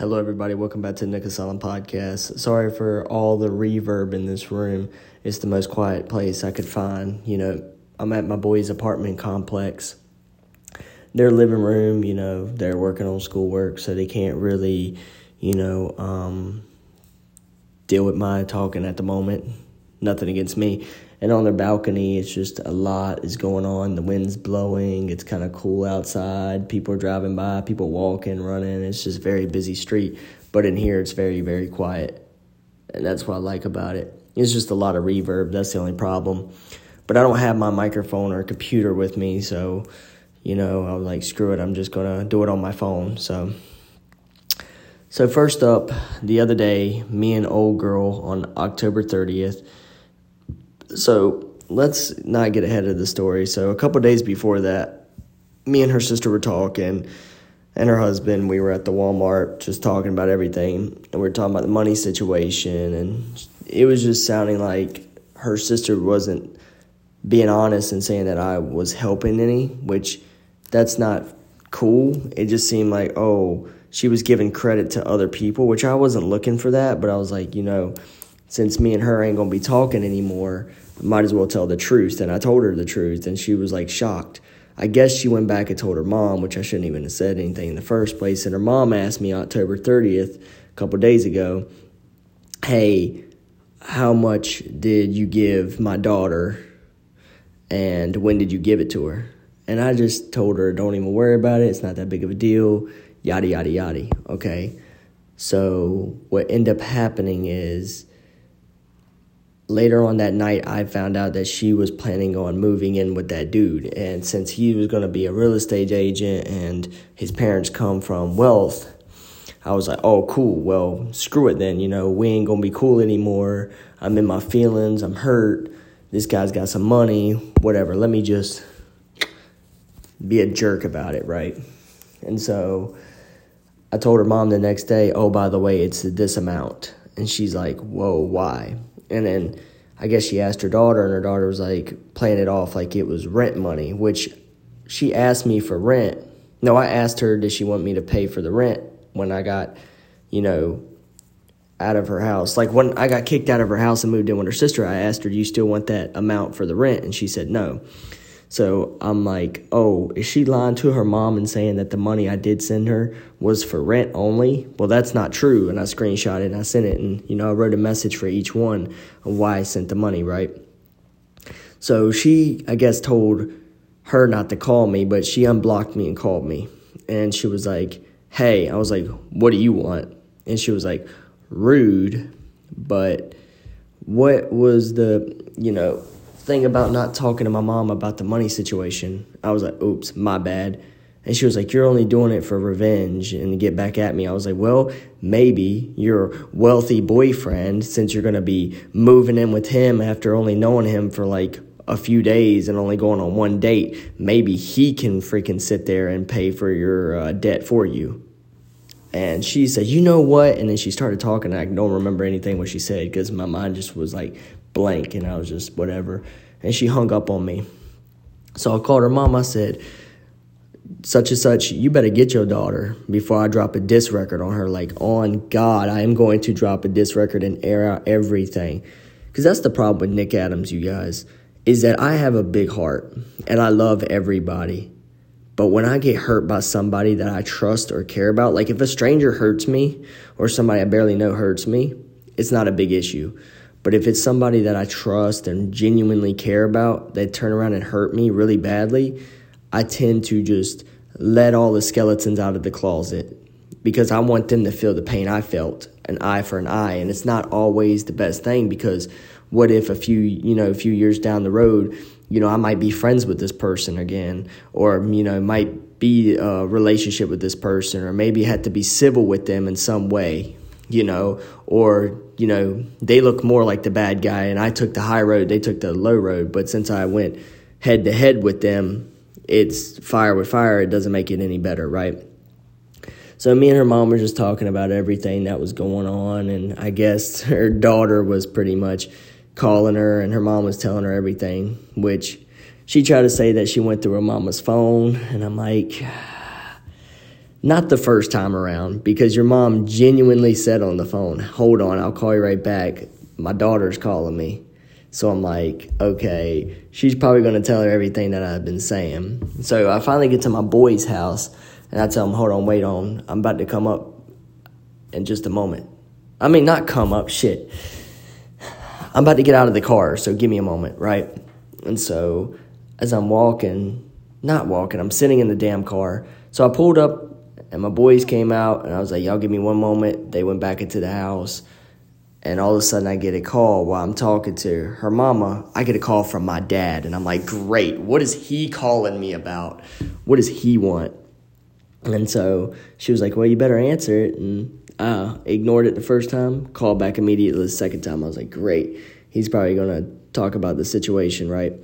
Hello, everybody. Welcome back to the Nick Asylum podcast. Sorry for all the reverb in this room. It's the most quiet place I could find. You know, I'm at my boys' apartment complex. Their living room, you know, they're working on schoolwork, so they can't really, you know, um, deal with my talking at the moment. Nothing against me. And on their balcony, it's just a lot is going on. The wind's blowing. It's kind of cool outside. People are driving by, people walking, running. It's just very busy street. But in here, it's very, very quiet. And that's what I like about it. It's just a lot of reverb. That's the only problem. But I don't have my microphone or computer with me. So, you know, I was like, screw it. I'm just to do it on my phone. So. So first up, the other day, me and old girl on October 30th, so let's not get ahead of the story. So a couple days before that, me and her sister were talking, and her husband. We were at the Walmart just talking about everything, and we were talking about the money situation, and it was just sounding like her sister wasn't being honest and saying that I was helping any, which that's not cool. It just seemed like oh she was giving credit to other people, which I wasn't looking for that, but I was like, you know, since me and her ain't gonna be talking anymore, might as well tell the truth. And I told her the truth, and she was like shocked. I guess she went back and told her mom, which I shouldn't even have said anything in the first place. And her mom asked me October 30th, a couple days ago, hey, how much did you give my daughter and when did you give it to her? And I just told her, don't even worry about it. It's not that big of a deal. Yada, yada, yada. Okay. So what ended up happening is later on that night, I found out that she was planning on moving in with that dude. And since he was going to be a real estate agent and his parents come from wealth, I was like, oh, cool. Well, screw it then. You know, we ain't going to be cool anymore. I'm in my feelings. I'm hurt. This guy's got some money. Whatever. Let me just be a jerk about it, right? And so I told her mom the next day, oh, by the way, it's this amount. And she's like, whoa, why? And then I guess she asked her daughter, and her daughter was like playing it off like it was rent money, which she asked me for rent. No, I asked her, did she want me to pay for the rent when I got, you know, out of her house? Like when I got kicked out of her house and moved in with her sister, I asked her, do you still want that amount for the rent? And she said no. So I'm like, oh, is she lying to her mom and saying that the money I did send her was for rent only? Well, that's not true. And I screenshot it and I sent it. And, you know, I wrote a message for each one of why I sent the money, right? So she, I guess, told her not to call me, but she unblocked me and called me. And she was like, hey, I was like, what do you want? And she was like, rude, but what was the, you know, thing about not talking to my mom about the money situation. I was like, oops, my bad. And she was like, You're only doing it for revenge and to get back at me. I was like, Well, maybe your wealthy boyfriend, since you're going to be moving in with him after only knowing him for like a few days and only going on one date, maybe he can freaking sit there and pay for your uh, debt for you. And she said, You know what? And then she started talking. I don't remember anything what she said because my mind just was like blank and I was just whatever. And she hung up on me. So I called her mom. I said, such and such, you better get your daughter before I drop a diss record on her. Like, on God, I am going to drop a diss record and air out everything. Because that's the problem with Nick Adams, you guys, is that I have a big heart and I love everybody. But when I get hurt by somebody that I trust or care about, like if a stranger hurts me or somebody I barely know hurts me, it's not a big issue. But if it's somebody that I trust and genuinely care about, they turn around and hurt me really badly, I tend to just let all the skeletons out of the closet because I want them to feel the pain I felt, an eye for an eye. And it's not always the best thing because what if a few, you know, a few years down the road, you know, I might be friends with this person again, or, you know, might be a relationship with this person, or maybe had to be civil with them in some way, you know, or, you know, they look more like the bad guy and I took the high road, they took the low road. But since I went head to head with them, it's fire with fire. It doesn't make it any better, right? So me and her mom were just talking about everything that was going on. And I guess her daughter was pretty much calling her and her mom was telling her everything, which she tried to say that she went through her mama's phone. And I'm like, not the first time around because your mom genuinely said on the phone, Hold on, I'll call you right back. My daughter's calling me. So I'm like, okay, she's probably going to tell her everything that I've been saying. So I finally get to my boy's house and I tell him, hold on, wait on. I'm about to come up in just a moment. I mean, not come up, shit. I'm about to get out of the car, so give me a moment, right? And so as I'm walking, not walking, I'm sitting in the damn car. So I pulled up and my boys came out and I was like, y'all give me one moment. They went back into the house. And all of a sudden, I get a call while I'm talking to her mama. I get a call from my dad, and I'm like, great. What is he calling me about? What does he want? And so she was like, well, you better answer it. And I ignored it the first time, called back immediately the second time. I was like, great. He's probably going to talk about the situation, right?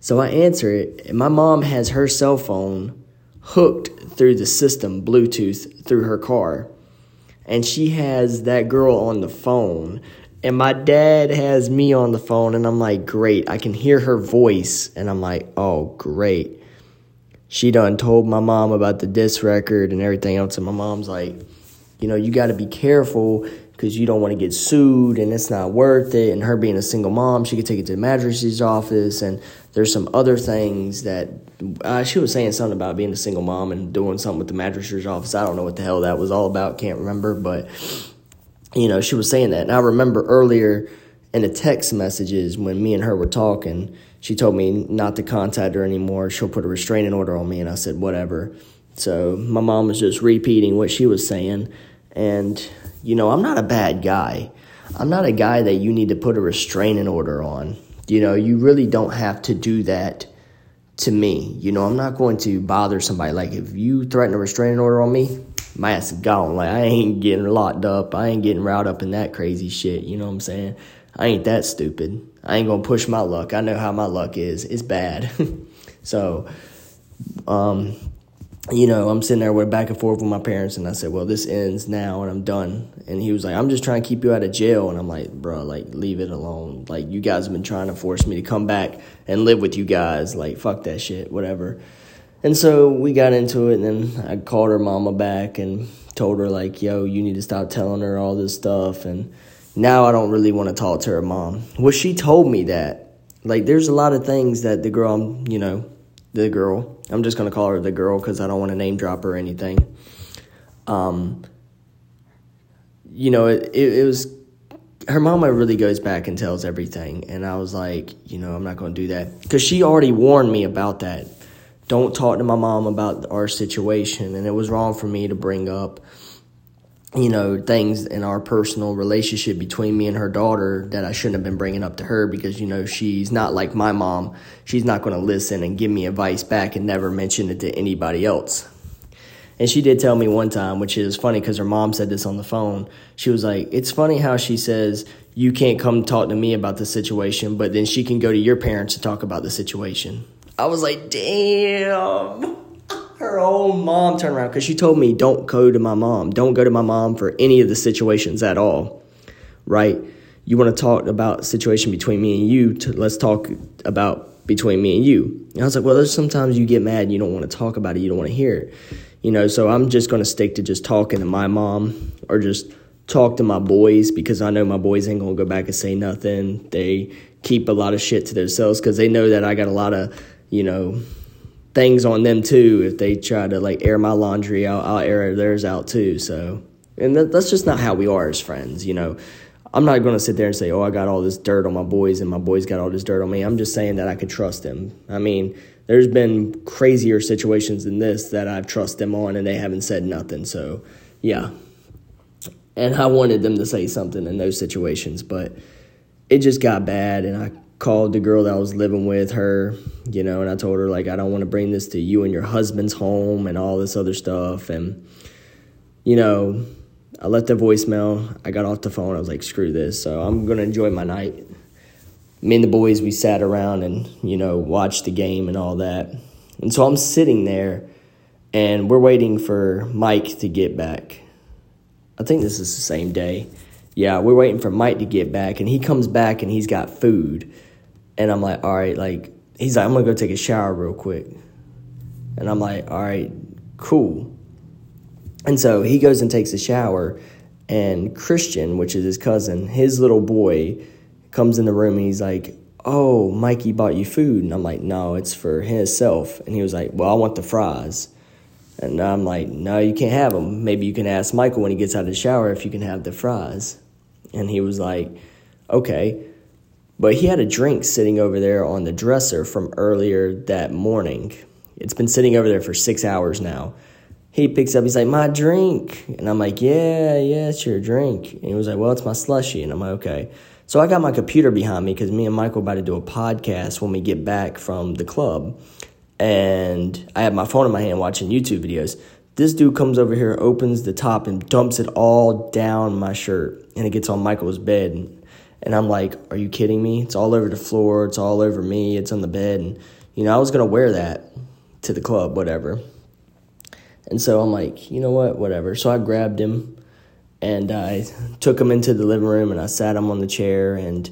So I answer it, and my mom has her cell phone hooked through the system, Bluetooth, through her car. And she has that girl on the phone. And my dad has me on the phone and i'm like great. I can hear her voice and i'm like oh great. She done told my mom about the diss record and everything else and my mom's like you know you got to be careful because you don't want to get sued and it's not worth it. And her being a single mom she could take it to the magistrate's office and there's some other things that uh, she was saying something about being a single mom and doing something with the magistrate's office. I don't know what the hell that was all about, can't remember, but you know, she was saying that. And I remember earlier in the text messages when me and her were talking, she told me not to contact her anymore. She'll put a restraining order on me. And I said, whatever. So my mom was just repeating what she was saying. And, you know, I'm not a bad guy. I'm not a guy that you need to put a restraining order on. You know, you really don't have to do that to me. You know, I'm not going to bother somebody. Like, if you threaten a restraining order on me, my ass is gone. Like, I ain't getting locked up. I ain't getting riled up in that crazy shit. You know what I'm saying? I ain't that stupid. I ain't gonna push my luck. I know how my luck is. It's bad. so, um, you know, I'm sitting there with back and forth with my parents, and I said, "Well, this ends now, and I'm done." And he was like, "I'm just trying to keep you out of jail," and I'm like, "Bro, like, leave it alone. Like, you guys have been trying to force me to come back and live with you guys. Like, fuck that shit, whatever." And so we got into it, and then I called her mama back and told her like, "Yo, you need to stop telling her all this stuff." And now I don't really want to talk to her mom. Well, she told me that. Like, there's a lot of things that the girl, you know, the girl. I'm just gonna call her the girl because I don't want to name drop her or anything. Um, you know, it, it, it was her mama really goes back and tells everything, and I was like, you know, I'm not gonna do that because she already warned me about that. Don't talk to my mom about our situation, and it was wrong for me to bring up you know, things in our personal relationship between me and her daughter that I shouldn't have been bringing up to her because, you know, she's not like my mom. She's not going to listen and give me advice back and never mention it to anybody else. And she did tell me one time, which is funny because her mom said this on the phone. She was like, It's funny how she says, You can't come talk to me about the situation, but then she can go to your parents to talk about the situation. I was like, Damn her own mom turned around because she told me don't go to my mom. Don't go to my mom for any of the situations at all. Right? You want to talk about situation between me and you to, let's talk about between me and you. And i was like well there's sometimes you get mad and you don't want to talk about it. You don't want to hear it. You know so i'm just going to stick to just talking to my mom or just talk to my boys because i know my boys ain't to go back and say nothing. They keep a lot of shit to themselves because they know that i got a lot of you know things on them too. If they try to like air my laundry, I'll, I'll air theirs out too. So, and that, that's just not how we are as friends, you know. I'm not going to sit there and say, oh, I got all this dirt on my boys and my boys got all this dirt on me. I'm just saying that I could trust them. I mean, there's been crazier situations than this that I've trusted them on and they haven't said nothing. So, yeah. And I wanted them to say something in those situations, but it just got bad and I called the girl that I was living with her, you know, and I told her like I don't want to bring this to you and your husband's home and all this other stuff and you know, I left the voicemail. I got off the phone. I was like, screw this. So I'm going to enjoy my night. Me and the boys, we sat around and, you know, watched the game and all that. And so I'm sitting there and we're waiting for Mike to get back. I think this is the same day. Yeah, we're waiting for Mike to get back and he comes back and he's got food. And I'm like, all right, like, he's like, I'm gonna go take a shower real quick. And I'm like, all right, cool. And so he goes and takes a shower, and Christian, which is his cousin, his little boy, comes in the room and he's like, Oh, Mikey bought you food. And I'm like, No, it's for himself. And he was like, Well, I want the fries. And I'm like, No, you can't have them. Maybe you can ask Michael when he gets out of the shower if you can have the fries. And he was like, Okay. But he had a drink sitting over there on the dresser from earlier that morning. It's been sitting over there for six hours now. He picks up, he's like, My drink. And I'm like, Yeah, yeah, it's your drink. And he was like, Well, it's my slushy. And I'm like, Okay. So I got my computer behind me because me and Michael about to do a podcast when we get back from the club. And I have my phone in my hand watching YouTube videos. This dude comes over here, opens the top, and dumps it all down my shirt. And it gets on Michael's bed. And I'm like, are you kidding me? It's all over the floor. It's all over me. It's on the bed. And, you know, I was going to wear that to the club, whatever. And so I'm like, you know what? Whatever. So I grabbed him and I took him into the living room and I sat him on the chair and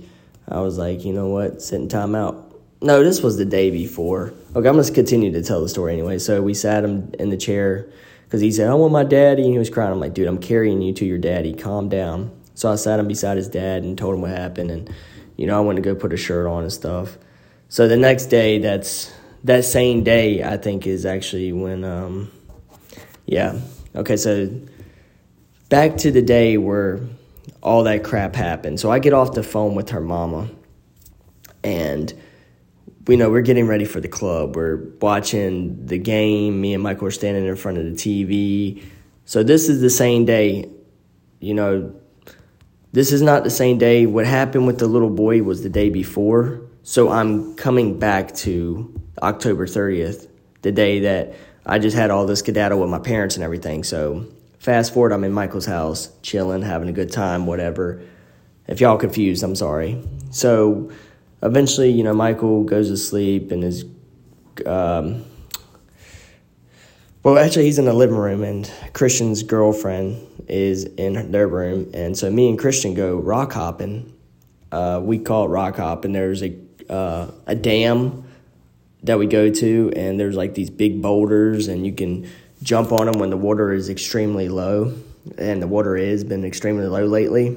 I was like, you know what? Sitting time out. No, this was the day before. Okay, I'm going to continue to tell the story anyway. So we sat him in the chair because he said, I want my daddy. And he was crying. I'm like, dude, I'm carrying you to your daddy. Calm down. So I sat him beside his dad and told him what happened, and you know I went to go put a shirt on and stuff. So the next day, that's that same day, I think is actually when, um, yeah, okay. So back to the day where all that crap happened. So I get off the phone with her mama, and we know we're getting ready for the club. We're watching the game. Me and Michael are standing in front of the TV. So this is the same day, you know, this is not the same day. What happened with the little boy was the day before. So I'm coming back to October 30th, the day that I just had all this skedaddle with my parents and everything. So fast forward, I'm in Michael's house, chilling, having a good time, whatever. If y'all confused, I'm sorry. So eventually, you know, Michael goes to sleep and is, um, well, actually, he's in the living room, and Christian's girlfriend is in their room, and so me and Christian go rock hopping. Uh, we call it rock hop, and there's a uh, a dam that we go to, and there's like these big boulders, and you can jump on them when the water is extremely low, and the water has been extremely low lately.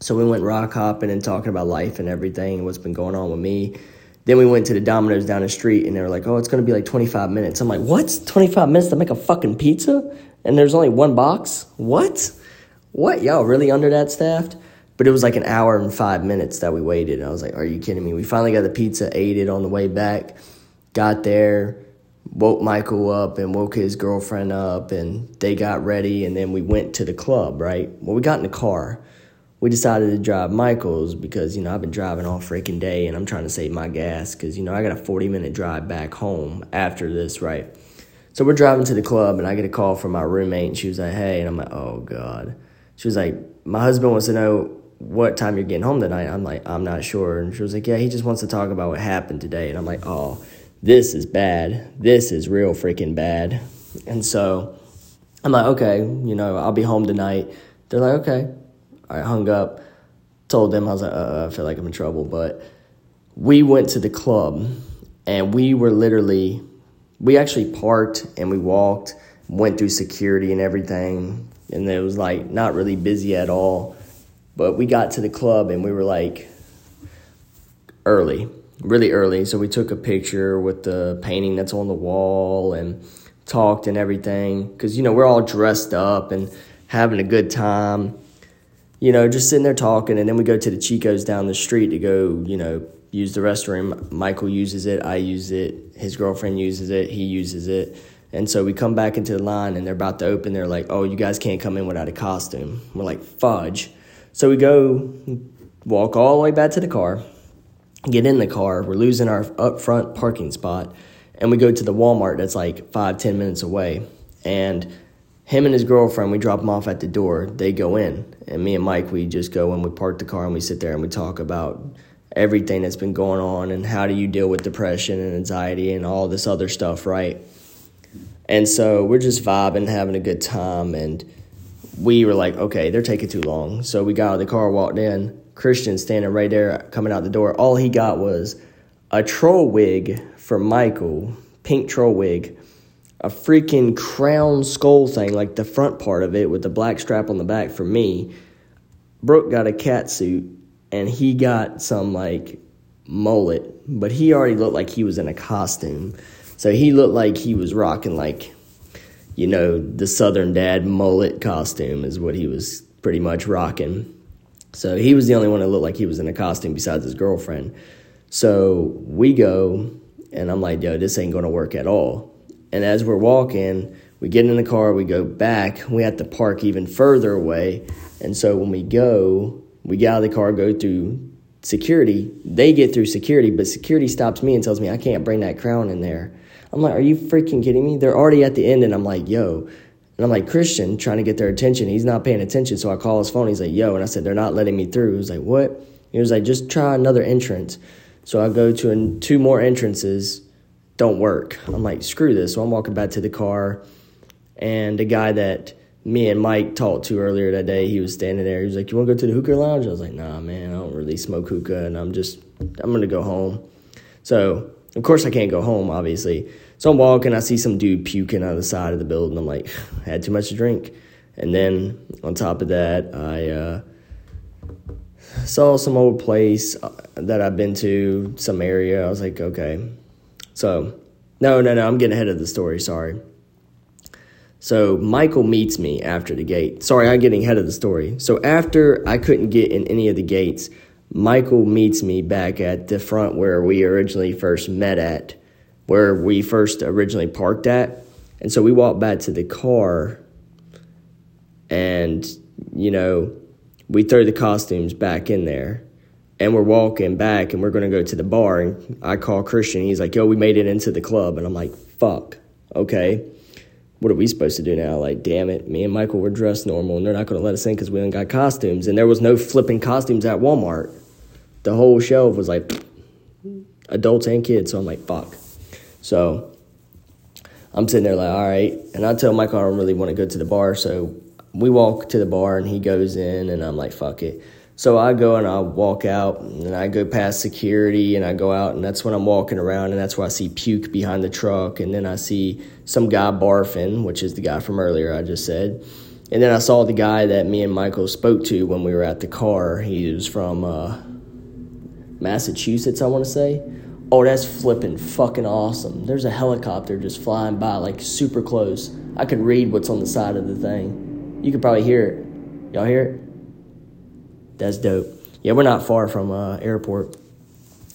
So we went rock hopping and talking about life and everything, and what's been going on with me. Then we went to the Domino's down the street, and they were like, "Oh, it's going to be like 25 minutes." I'm like, "What? 25 minutes to make a fucking pizza?" and there's only one box? What? What? Y'all really under that staffed? But it was like an hour and five minutes that we waited. And I was like, are you kidding me? We finally got the pizza, ate it on the way back, got there, woke Michael up and woke his girlfriend up, and they got ready. And then we went to the club, right? Well, we got in the car. We decided to drive Michael's because, you know, I've been driving all freaking day and I'm trying to save my gas because, you know, I got a 40 minute drive back home after this, right? So we're driving to the club, and I get a call from my roommate, and she was like, "Hey," and I'm like, "Oh God." She was like, "My husband wants to know what time you're getting home tonight." I'm like, "I'm not sure," and she was like, "Yeah, he just wants to talk about what happened today," and I'm like, "Oh, this is bad. This is real freaking bad." And so I'm like, "Okay, you know, I'll be home tonight." They're like, "Okay." I hung up, told them I was like, uh, "I feel like I'm in trouble," but we went to the club, and we were literally we actually parked and we walked, went through security and everything, and it was like not really busy at all. But we got to the club and we were like early, really early. So we took a picture with the painting that's on the wall and talked and everything because you know we're all dressed up and having a good time you know just sitting there talking and then we go to the chicos down the street to go you know use the restroom. Michael uses it, I use it, his girlfriend uses it, he uses it. And so we come back into the line and they're about to open. They're like, oh, you guys can't come in without a costume. We're like, fudge. So we go walk all the way back to the car, get in the car. We're losing our up front parking spot. And we go to the Walmart that's like five, ten minutes away. And him and his girlfriend, we drop them off at the door. They go in. And me and Mike, we just go and we park the car and we sit there and we talk about everything that's been going on and how do you deal with depression and anxiety and all this other stuff, right? And so we're just vibing, having a good time, and we were like, okay, they're taking too long. So we got out of the car, walked in. Christian standing right there, coming out the door. All he got was a troll wig from Michael, pink troll wig, a freaking crown skull thing, like the front part of it with the black strap on the back for me. Brooke got a cat suit and he got some like mullet, but he already looked like he was in a costume. So he looked like he was rocking like you know, the Southern Dad mullet costume is what he was pretty much rocking. So he was the only one that looked like he was in a costume besides his girlfriend. So we go, and I'm like, yo, this ain't gonna work at all. And as we're walking, we get in the car, we go back, we have to park even further away. And so when we go, we get out of the car, go through security. They get through security, but security stops me and tells me I can't bring that crown in there. I'm like, are you freaking kidding me? They're already at the end, and I'm like, yo. And I'm like, Christian, trying to get their attention. He's not paying attention. So I call his phone. He's like, yo. And I said, they're not letting me through. He was like, what? He was like, just try another entrance. So I go to an, two more entrances, don't work. I'm like, screw this. So I'm walking back to the car, and the guy that me and Mike talked to earlier that day, he was standing there. He was like, you want to go to the hookah lounge? I was like, nah, man, I don't really smoke hookah, and I'm just, I'm to go home. So, of course, I can't go home, obviously. So I'm walking, I see some dude puking on the side of the building. I'm like, had too much to drink. And then on top of that, I uh, saw some old place uh, that I've been to, some area. I was like, okay. So, no, no, no, I'm getting ahead of the story. Sorry. So Michael meets me after the gate. Sorry, I'm getting ahead of the story. So after I couldn't get in any of the gates, Michael meets me back at the front where we originally first met at where we first originally parked at. And so we walked back to the car and, you know, we throw the costumes back in there and we're walking back and we're going to go to the bar. And I call Christian. He's like, yo, we made it into the club. And I'm like, fuck, okay. What are we supposed to do now? Like, damn it, me and Michael were dressed normal and they're not going to let us in because we ain't got costumes. And there was no flipping costumes at Walmart. The whole shelf was like adults and kids. So I'm like, fuck. So I'm sitting there like, all right. And I tell Michael I don't really want to go to the bar. So we walk to the bar and he goes in and I'm like, fuck it. So I go and I walk out and I go past security and I go out and that's when I'm walking around and that's where I see puke behind the truck and then I see some guy barfing, which is the guy from earlier I just said. And then I saw the guy that me and Michael spoke to when we were at the car. He was from uh, Massachusetts, I want to say. Oh, that's flipping fucking awesome. There's a helicopter just flying by, like super close. I could read what's on the side of the thing. You could probably hear it. Y'all hear it? That's dope. Yeah, we're not far from uh, airport.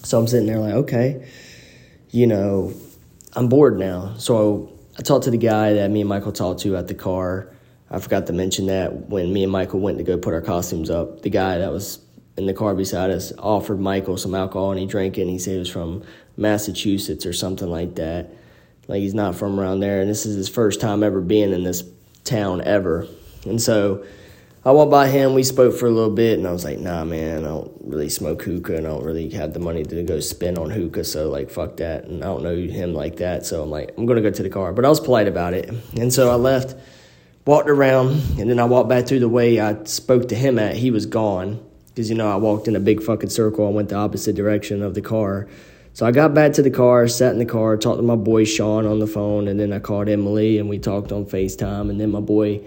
So I'm sitting there like, okay, you know, I'm bored now. So I talked to the guy that me and Michael talked to at the car. I forgot to mention that when me and Michael went to go put our costumes up, the guy that was in the car beside us offered Michael some alcohol and he drank it and he said he was from Massachusetts or something like that. Like he's not from around there and this is his first time ever being in this town ever. And so I walked by him, we spoke for a little bit and I was like, nah man, I don't really smoke hookah and I don't really have the money to go spend on hookah, so like fuck that and I don't know him like that, so I'm like, I'm gonna go to the car. But I was polite about it. And so I left, walked around, and then I walked back through the way I spoke to him at, he was gone because you know I walked in a big fucking circle. I went the opposite direction of the car. So I got back to the car, sat in the car, talked to my boy Sean on the phone, and then I called Emily and we talked on FaceTime. And then my boy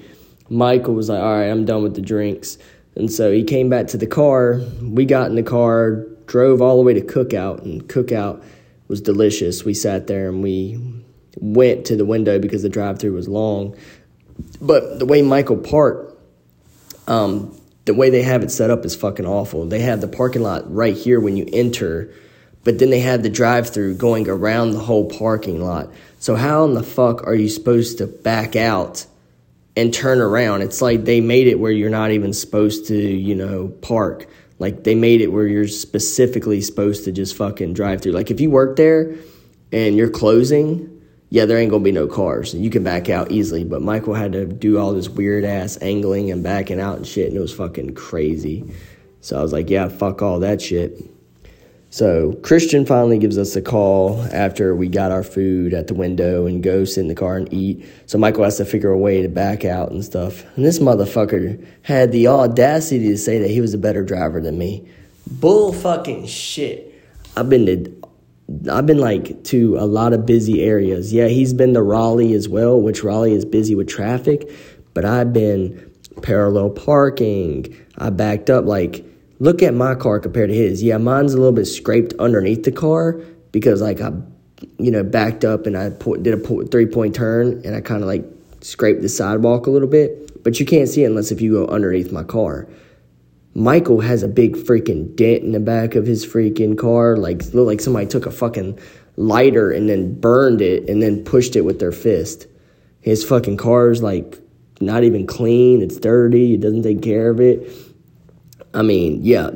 Michael was like, All right, I'm done with the drinks. And so he came back to the car. We got in the car, drove all the way to Cookout, and Cookout was delicious. We sat there and we went to the window because the drive through was long. But the way Michael parked, um, the way they have it set up is fucking awful. They have the parking lot right here when you enter, but then they have the drive through going around the whole parking lot. So how in the fuck are you supposed to back out and turn around? It's like they made it where you're not even supposed to, you know, park. Like they made it where you're specifically supposed to just fucking drive through. Like if you work there and you're closing, yeah, there ain't gonna be no cars. You can back out easily, but Michael had to do all this weird ass angling and backing out and shit, and it was fucking crazy. So I was like, yeah, fuck all that shit. So Christian finally gives us a call after we got our food at the window and go sit in the car and eat. So Michael has to figure a way to back out and stuff. And this motherfucker had the audacity to say that he was a better driver than me. Bull fucking shit. I've been to I've been like to a lot of busy areas. Yeah, he's been to Raleigh as well, which Raleigh is busy with traffic, but I've been parallel parking. I backed up like look at my car compared to his. Yeah, mine's a little bit scraped underneath the car because like I you know backed up and I did a three point turn and I kind of like scraped the sidewalk a little bit, but you can't see it unless if you go underneath my car. Michael has a big freaking dent in the back of his freaking car. Like, look like somebody took a fucking lighter and then burned it and then pushed it with their fist. His fucking car's like not even clean. It's dirty. It doesn't take care of it. I mean, yeah,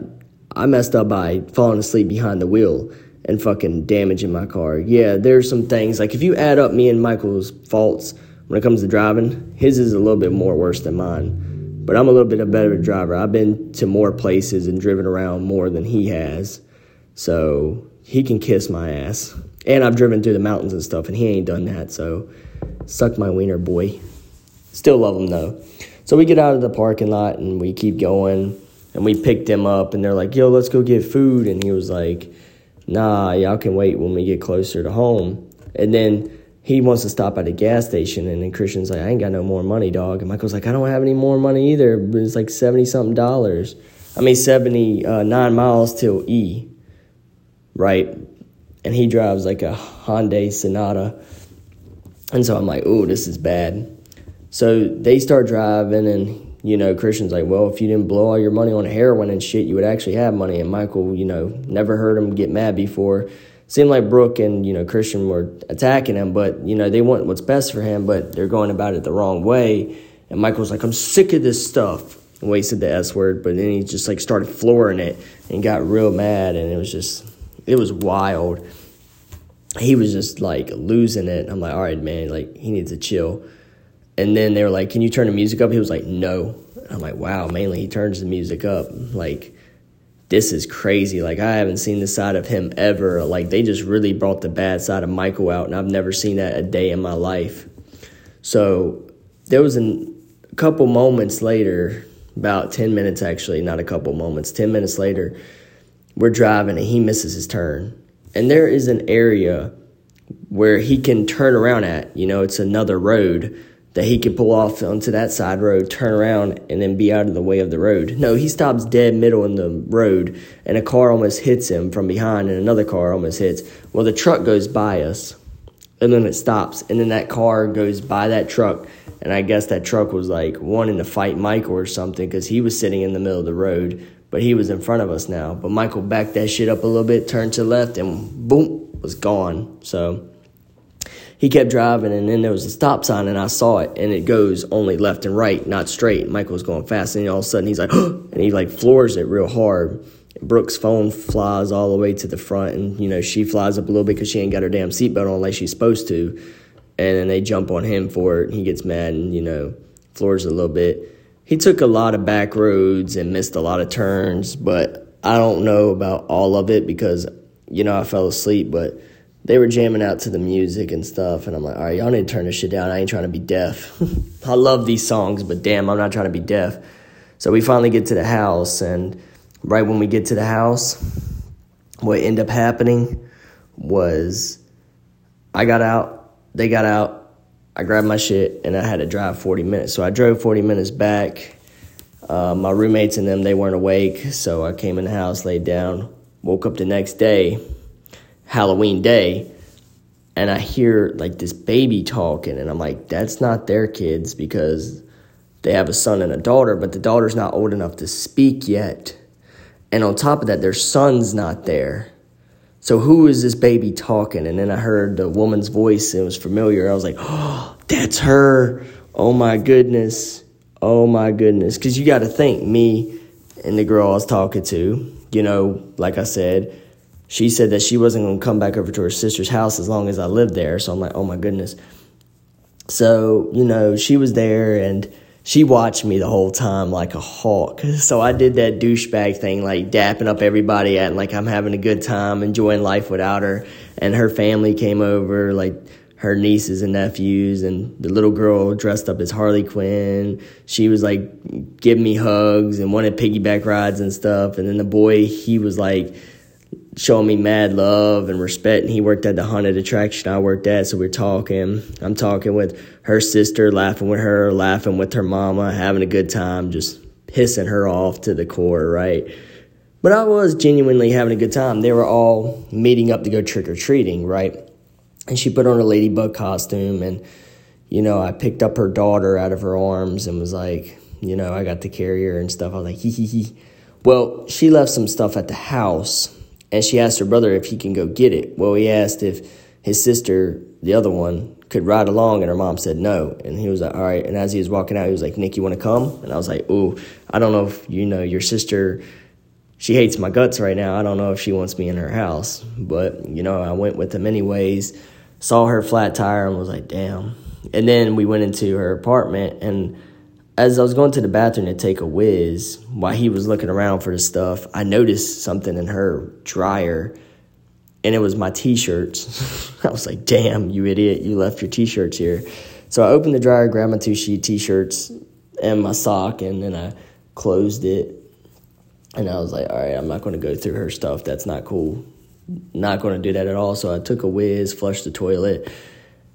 I messed up by falling asleep behind the wheel and fucking damaging my car. Yeah, there's some things like if you add up me and Michael's faults when it comes to driving, his is a little bit more worse than mine. But I'm a little bit a better driver. I've been to more places and driven around more than he has. So he can kiss my ass. And I've driven through the mountains and stuff, and he ain't done that. So suck my wiener, boy. Still love him though. So we get out of the parking lot and we keep going. And we picked him up, and they're like, yo, let's go get food. And he was like, nah, y'all can wait when we get closer to home. And then he wants to stop at a gas station, and then Christian's like, I ain't got no more money, dog. And Michael's like, I don't have any more money either, but it's like 70 something dollars. I mean, 79 uh, miles till E, right? And he drives like a Hyundai Sonata. And so I'm like, oh, this is bad. So they start driving, and, you know, Christian's like, well, if you didn't blow all your money on heroin and shit, you would actually have money. And Michael, you know, never heard him get mad before seemed like Brooke and you know Christian were attacking him, but you know they want what's best for him, but they're going about it the wrong way. And Michael's like, "I'm sick of this stuff." And Wasted the S word, but then he just like started flooring it and got real mad, and it was just it was wild. He was just like losing it. I'm like, all right, man, like he needs to chill. And then they were like, "Can you turn the music up?" He was like, "No." I'm like, "Wow." Mainly, he turns the music up. Like this is crazy. Like I haven't seen the side of him ever. Like they just really brought the bad side of Michael out, and I've never seen that a day in my life. So there was an, a couple moments later, about ten minutes actually, not a couple moments, ten minutes later, we're driving and he misses his turn, and there is an area where he can turn around at. You know, it's another road that he could pull off onto that side road, turn around, and then be out of the way of the road. No, he stops dead middle in the road, and a car almost hits him from behind, and another car almost hits. Well, the truck goes by us, and then it stops, and then that car goes by that truck, and I guess that truck was like wanting to fight Michael or something because he was sitting in the middle of the road, but he was in front of us now. But Michael backed that shit up a little bit, turned to the left, and boom, was gone. So he kept driving, and then there was a stop sign, and I saw it, and it goes only left and right, not straight. Michael was going fast, and all of a sudden he's like, and he like floors it real hard. Brooke's phone flies all the way to the front, and you know she flies up a little bit because she ain't got her damn seatbelt on like she's supposed to, and then they jump on him for it. And he gets mad and you know floors a little bit. He took a lot of back roads and missed a lot of turns, but I don't know about all of it because you know I fell asleep, but they were jamming out to the music and stuff, and I'm like, all right, y'all need to turn this shit down. I ain't trying to be deaf. I love these songs, but damn, I'm not trying to be deaf. So we finally get to the house, and right when we get to the house, what ended up happening was I got out, they got out, I grabbed my shit, and I had to drive 40 minutes. So I drove 40 minutes back. Uh, my roommates and them, they weren't awake, so I came in the house, laid down, woke up the next day Halloween day and I hear like this baby talking, and I'm like, that's not their kids because they have a son and a daughter, but the daughter's not old enough to speak yet. And on top of that, their son's not there. So who is this baby talking? And then I heard the woman's voice, and it was familiar. I was like, oh, that's her. Oh my goodness. Oh my goodness. Because you got to think, me and the girl I was talking to, you know, like I said, she said that she wasn't going to come back over to her sister's house as long as I lived there. So I'm like, oh my goodness. So, you know, she was there and she watched me the whole time like a hawk. So I did that douchebag thing, like dapping up everybody at like I'm having a good time, enjoying life without her. And her family came over, like her nieces and nephews, and the little girl dressed up as Harley Quinn. She was like giving me hugs and wanted piggyback rides and stuff. And then the boy, he was like, showing me mad love and respect. And he worked at the haunted attraction I worked at, so we're talking. I'm talking with her sister, laughing with her, laughing with her mama, having a good time, just pissing her off to the core, right? But I was genuinely having a good time. They were all meeting up to go trick or treating, right? And she put on a ladybug costume, and you know, I picked up her daughter out of her arms and was like, you know, I got to carry her and stuff. I was like, hee hee hee. Well, she left some stuff at the house, and she asked her brother if he can go get it. Well, he asked if his sister, the other one, could ride along, and her mom said no. And he was like, all right. And as he was walking out, he was like, Nick, you want to come? And I was like, ooh, I don't know if you know your sister she hates my guts right now. I don't know if she wants me in her house. But, you know, I went with him anyways, saw her flat tire and was like, damn. And then we went into her apartment and as I was going to the bathroom to take a whiz, while he was looking around for the stuff, I noticed something in her dryer and it was my t-shirts. I was like, damn, you idiot, you left your t-shirts here. So I opened the dryer, grabbed my two sheet t-shirts and my sock and then I closed it and I was like, all right, I'm not going to go through her stuff. That's not cool. Not going to do that at all. So I took a whiz, flushed the toilet,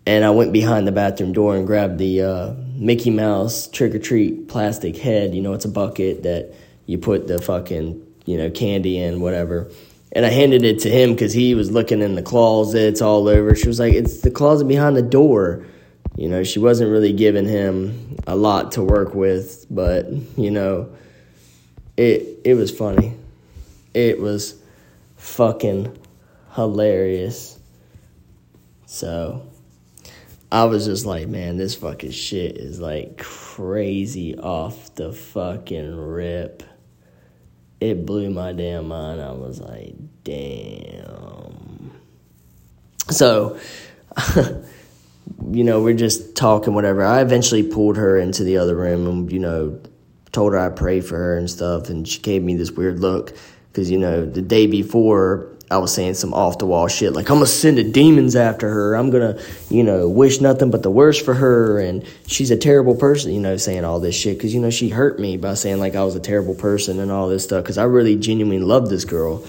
and I went behind the bathroom door and grabbed the uh, Mickey Mouse trick or treat plastic head. You know, it's a bucket that you put the fucking, you know, candy in, whatever. And I handed it to him because he was looking in the closets all over. She was like, it's the closet behind the door. You know, she wasn't really giving him a lot to work with, but, you know, it it was funny. It was fucking hilarious. So I was just like, man, this fucking shit is like crazy off the fucking rip. It blew my damn mind. I was like, damn. So, you know, we're just talking, whatever. I eventually pulled her into the other room and, you know, told her I prayed for her and stuff, and she gave me this weird look because you know the day before I was saying some off the wall shit like I'm gonna send the demons after her. I'm gonna you know wish nothing but the worst for her, and she's a terrible person. You know, saying all this shit because you know she hurt me by saying like I was a terrible person and all this stuff because I really genuinely love this girl.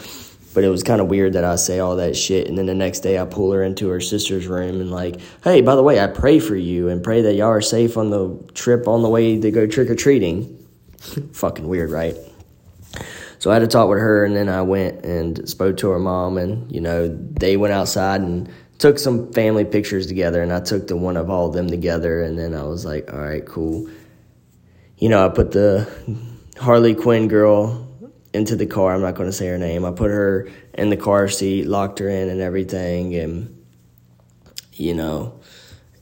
But it was kind of weird that I say all that shit, and then the next day I pull her into her sister's room and like, hey, by the way, I pray for you and pray that y'all are safe on the trip on the way to go trick or treating. Fucking weird, right? So I had to talk with her, and then I went and spoke to her mom, and you know they went outside and took some family pictures together, and I took the one of all of them together, and then I was like, all right, cool. You know, I put the Harley Quinn girl into the car. I'm not going to say her name. I put her in the car seat, locked her in, and everything, and you know,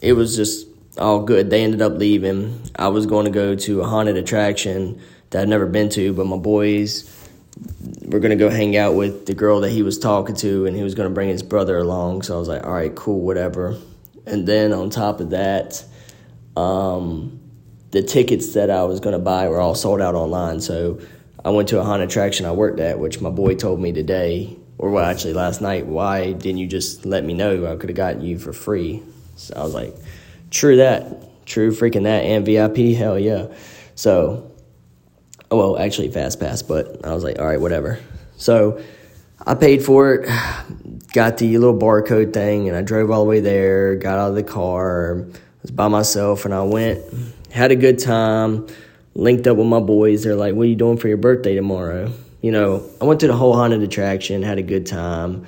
it was just all good. They ended up leaving. I was going to go to a haunted attraction that I'd never been to, but my boys were to go hang out with the girl that he was talking to, and he was to bring his brother along. So I was like, all right, cool, whatever. And then on top of that, um, the tickets that I was to buy were all sold out online. So I went to a haunted attraction I worked at, which my boy told me today, or well, actually last night, why didn't you just let me know? I could have gotten you for free. So I was like, True that. True freaking that. And VIP, hell yeah. So, well, actually, Fast Pass, but I was like, all right, whatever. So I paid for it, got the little barcode thing, and I drove all the way there, got out of the car, was by myself, and I went, had a good time, linked up with my boys. They're like, what are you doing for your birthday tomorrow? You know, I went to the whole haunted attraction, had a good time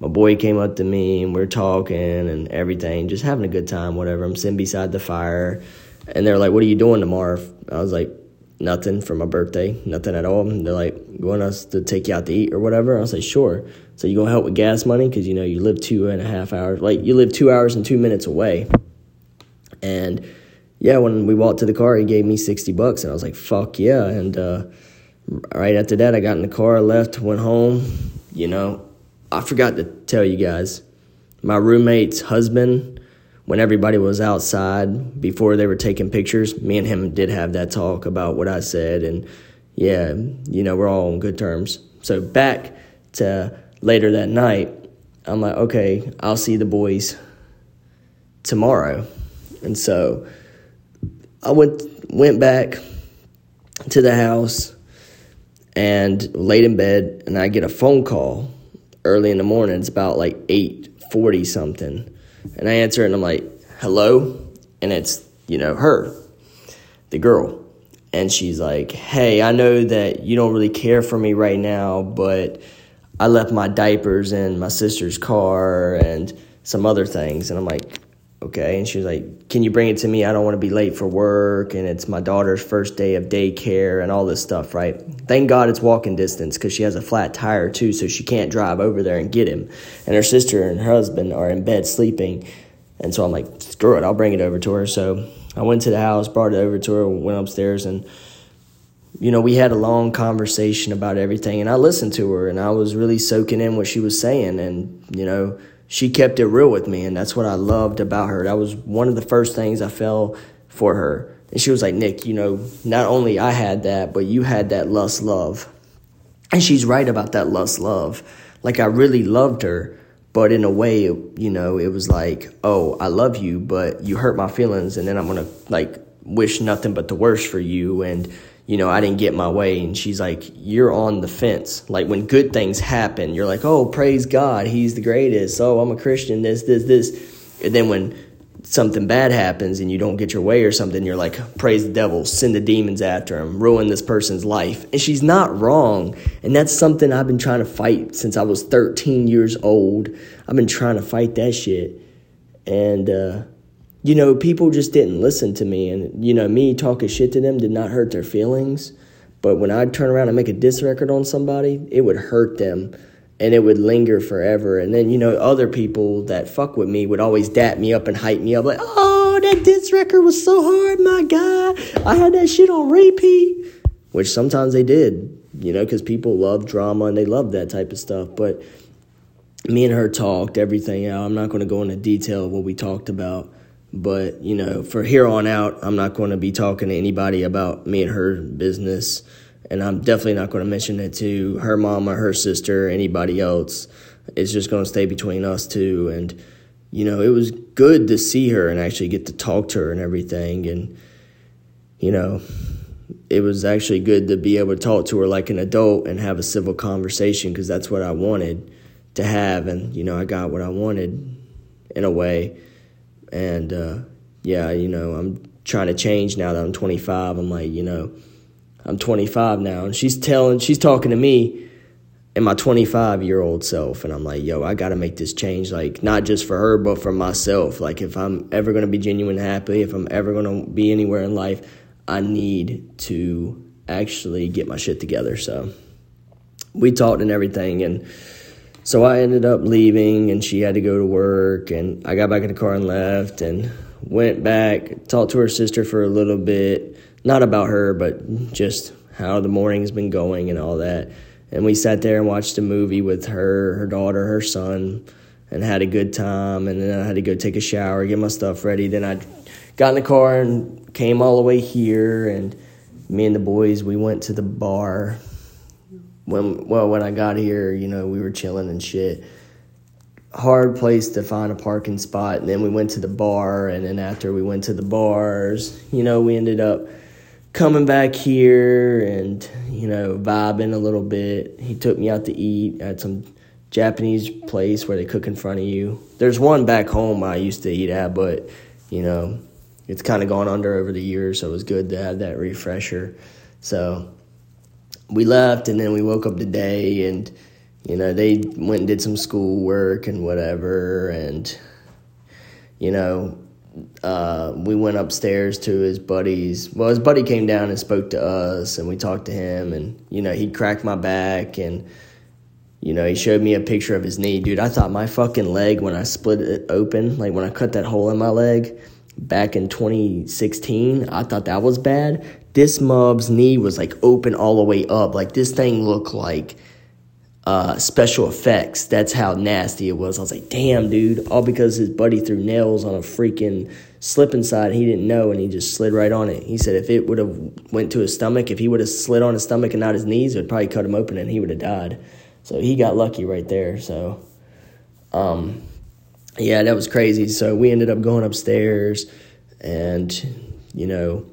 my boy came up to me and we are talking and everything, just having a good time, whatever. I'm sitting beside the fire and they're like, What are you doing tomorrow? I was like, Nothing for my birthday, nothing at all. And they're like, You want us to take you out to eat or whatever? I was like, Sure. So you gonna help with gas money? Because you know, you live two and a half hours, like you live two hours and two minutes away. And yeah, when we walked to the car, he gave me 60 bucks and I was like, Fuck yeah. And uh, right after that, I got in the car, left, went home, you know I forgot to tell you guys, my roommate's husband, when everybody was outside before they were taking pictures, me and him did have that talk about what I said. And yeah, you know, we're all on good terms. So back to later that night, I'm like, okay, I'll see the boys tomorrow. And so I went went back to the house and laid in bed and I get a phone call early in the morning. It's about like 8:40 something. And I answer and I'm like, "Hello?" And it's, you know, her, the girl. And she's like, "Hey, I know that you don't really care for me right now, but I left my diapers in my sister's car and some other things." And I'm like, okay. And she was like, Can you bring it to me? I don't want to be late for work. And it's my daughter's first day of daycare and all this stuff, right? Thank God it's walking distance because she has a flat tire too, so she can't drive over there and get him. And her sister and her husband are in bed sleeping. And so I'm like, Screw it, I'll bring it over to her. So I went to the house, brought it over to her, went upstairs, and you know, we had a long conversation about everything, and I listened to her, and I was really soaking in what she was saying, and you know, she kept it real with me, and that's what I loved about her. That was one of the first things I fell for her. And she was like, Nick, you know, not only I had that, but you had that lust love. And she's right about that lust love. Like, I really loved her, but in a way, you know, it was like, oh, I love you, but you hurt my feelings, and then I'm gonna, like, wish nothing but the worst for you. And, you know, I didn't get my way. And she's like, You're on the fence. Like when good things happen, you're like, Oh, praise God, He's the greatest. Oh, I'm a Christian, this, this, this. And then when something bad happens and you don't get your way or something, you're like, Praise the devil, send the demons after him, ruin this person's life. And she's not wrong. And that's something I've been trying to fight since I was 13 years old. I've been trying to fight that shit. And, uh, you know, people just didn't listen to me. And, you know, me talking shit to them did not hurt their feelings. But when I'd turn around and make a diss record on somebody, it would hurt them and it would linger forever. And then, you know, other people that fuck with me would always dap me up and hype me up like, oh, that diss record was so hard, my God. I had that shit on repeat. Which sometimes they did, you know, because people love drama and they love that type of stuff. But me and her talked everything out. I'm not going to go into detail of what we talked about. But, you know, for here on out, I'm not going to be talking to anybody about me and her business. And I'm definitely not going to mention it to her mom or her sister, or anybody else. It's just going to stay between us two. And, you know, it was good to see her and actually get to talk to her and everything. And, you know, it was actually good to be able to talk to her like an adult and have a civil conversation because that's what I wanted to have. And, you know, I got what I wanted in a way. And uh, yeah, you know, I'm trying to change now that I'm 25. I'm like, you know, I'm 25 now, and she's telling, she's talking to me and my 25 year old self, and I'm like, yo, I got to make this change, like not just for her, but for myself. Like if I'm ever gonna be genuine happy, if I'm ever gonna be anywhere in life, I need to actually get my shit together. So we talked and everything, and so I ended up leaving, and she had to go to work, and I got back in the car and left, and went back, talked to her sister for a little bit, not about her, but just how the morning's been going and all that. And we sat there and watched a movie with her, her daughter, her son, and had a good time. And then I had to go take a shower, get my stuff ready. Then I got in the car and came all the way here, and me and the boys we went to the bar when well when I got here, you know, we were chilling and shit. Hard place to find a parking spot, and then we went to the bar, and then after we went to the bars, you know, we ended up coming back here and you know vibing a little bit. He took me out to eat at some Japanese place where they cook in front of you. There's one back home I used to eat at, but you know, it's kind of gone under over the years, so it was good to have that refresher. So we left and then we woke up today and you know they went and did some school work and whatever and you know uh, we went upstairs to his buddies. Well his buddy came down and spoke to us and we talked to him and you know he cracked my back and you know he showed me a picture of his knee. Dude i thought my fucking leg when i split it open like when i cut that hole in my leg back in 2016 i thought that was bad this mob's knee was like open all the way up. Like this thing looked like uh, special effects. That's how nasty it was. I was like, damn, dude. All because his buddy threw nails on a freaking slip inside. He didn't know, and he just slid right on it. He said if it would have went to his stomach, if he would have slid on his stomach and not his knees, it would probably cut him open, and he would have died. So he got lucky right there. So, um, yeah, that was crazy. So we ended up going upstairs, and you know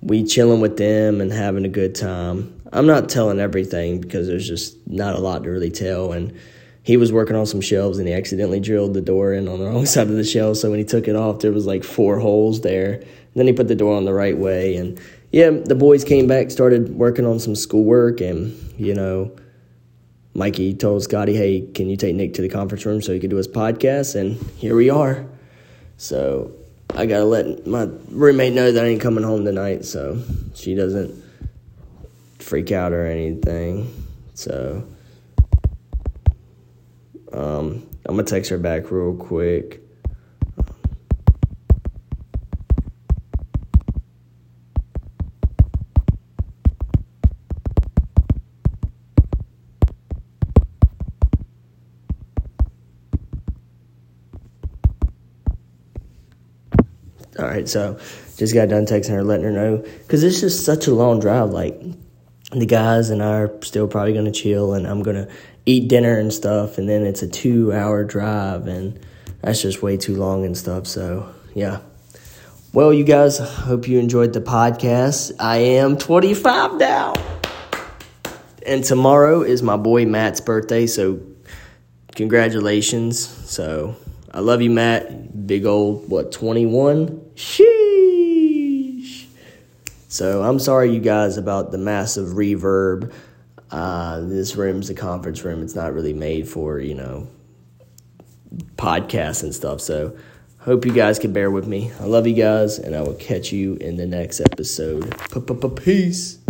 we chilling with them and having a good time. I'm not telling everything because there's just not a lot to really tell. And, he was working on some shelves and he accidentally drilled the door in on the wrong side of the shelf. So when he took it off, there was like four holes there. And then he put the door on the right way. And yeah, the boys came back, started working on some schoolwork. And, you know, Mikey told Scotty, hey, can you take Nick to the conference room so he could do his podcast? And here we are. So I got to let my roommate know that I ain't coming home tonight so she doesn't freak out or anything. So um, I'm gonna text her back real quick. So just got done texting her, letting her know because it's just such a long drive. Like the guys and I are still probably gonna chill, and I'm gonna eat dinner and stuff, and then it's a two hour drive, and that's just way too long and stuff. So, yeah. Well, you guys, hope you enjoyed the podcast. I am 25 now. And tomorrow is my boy Matt's birthday, so congratulations. So, I love you, Matt. Big old, what, 21? Sheesh. So, I'm sorry, you guys, about the massive reverb. Uh, this room's a conference room. It's not really made for, you know, podcasts and stuff. So hope you guys can bear with me. I love you guys, and I will catch you in the next episode. Peace.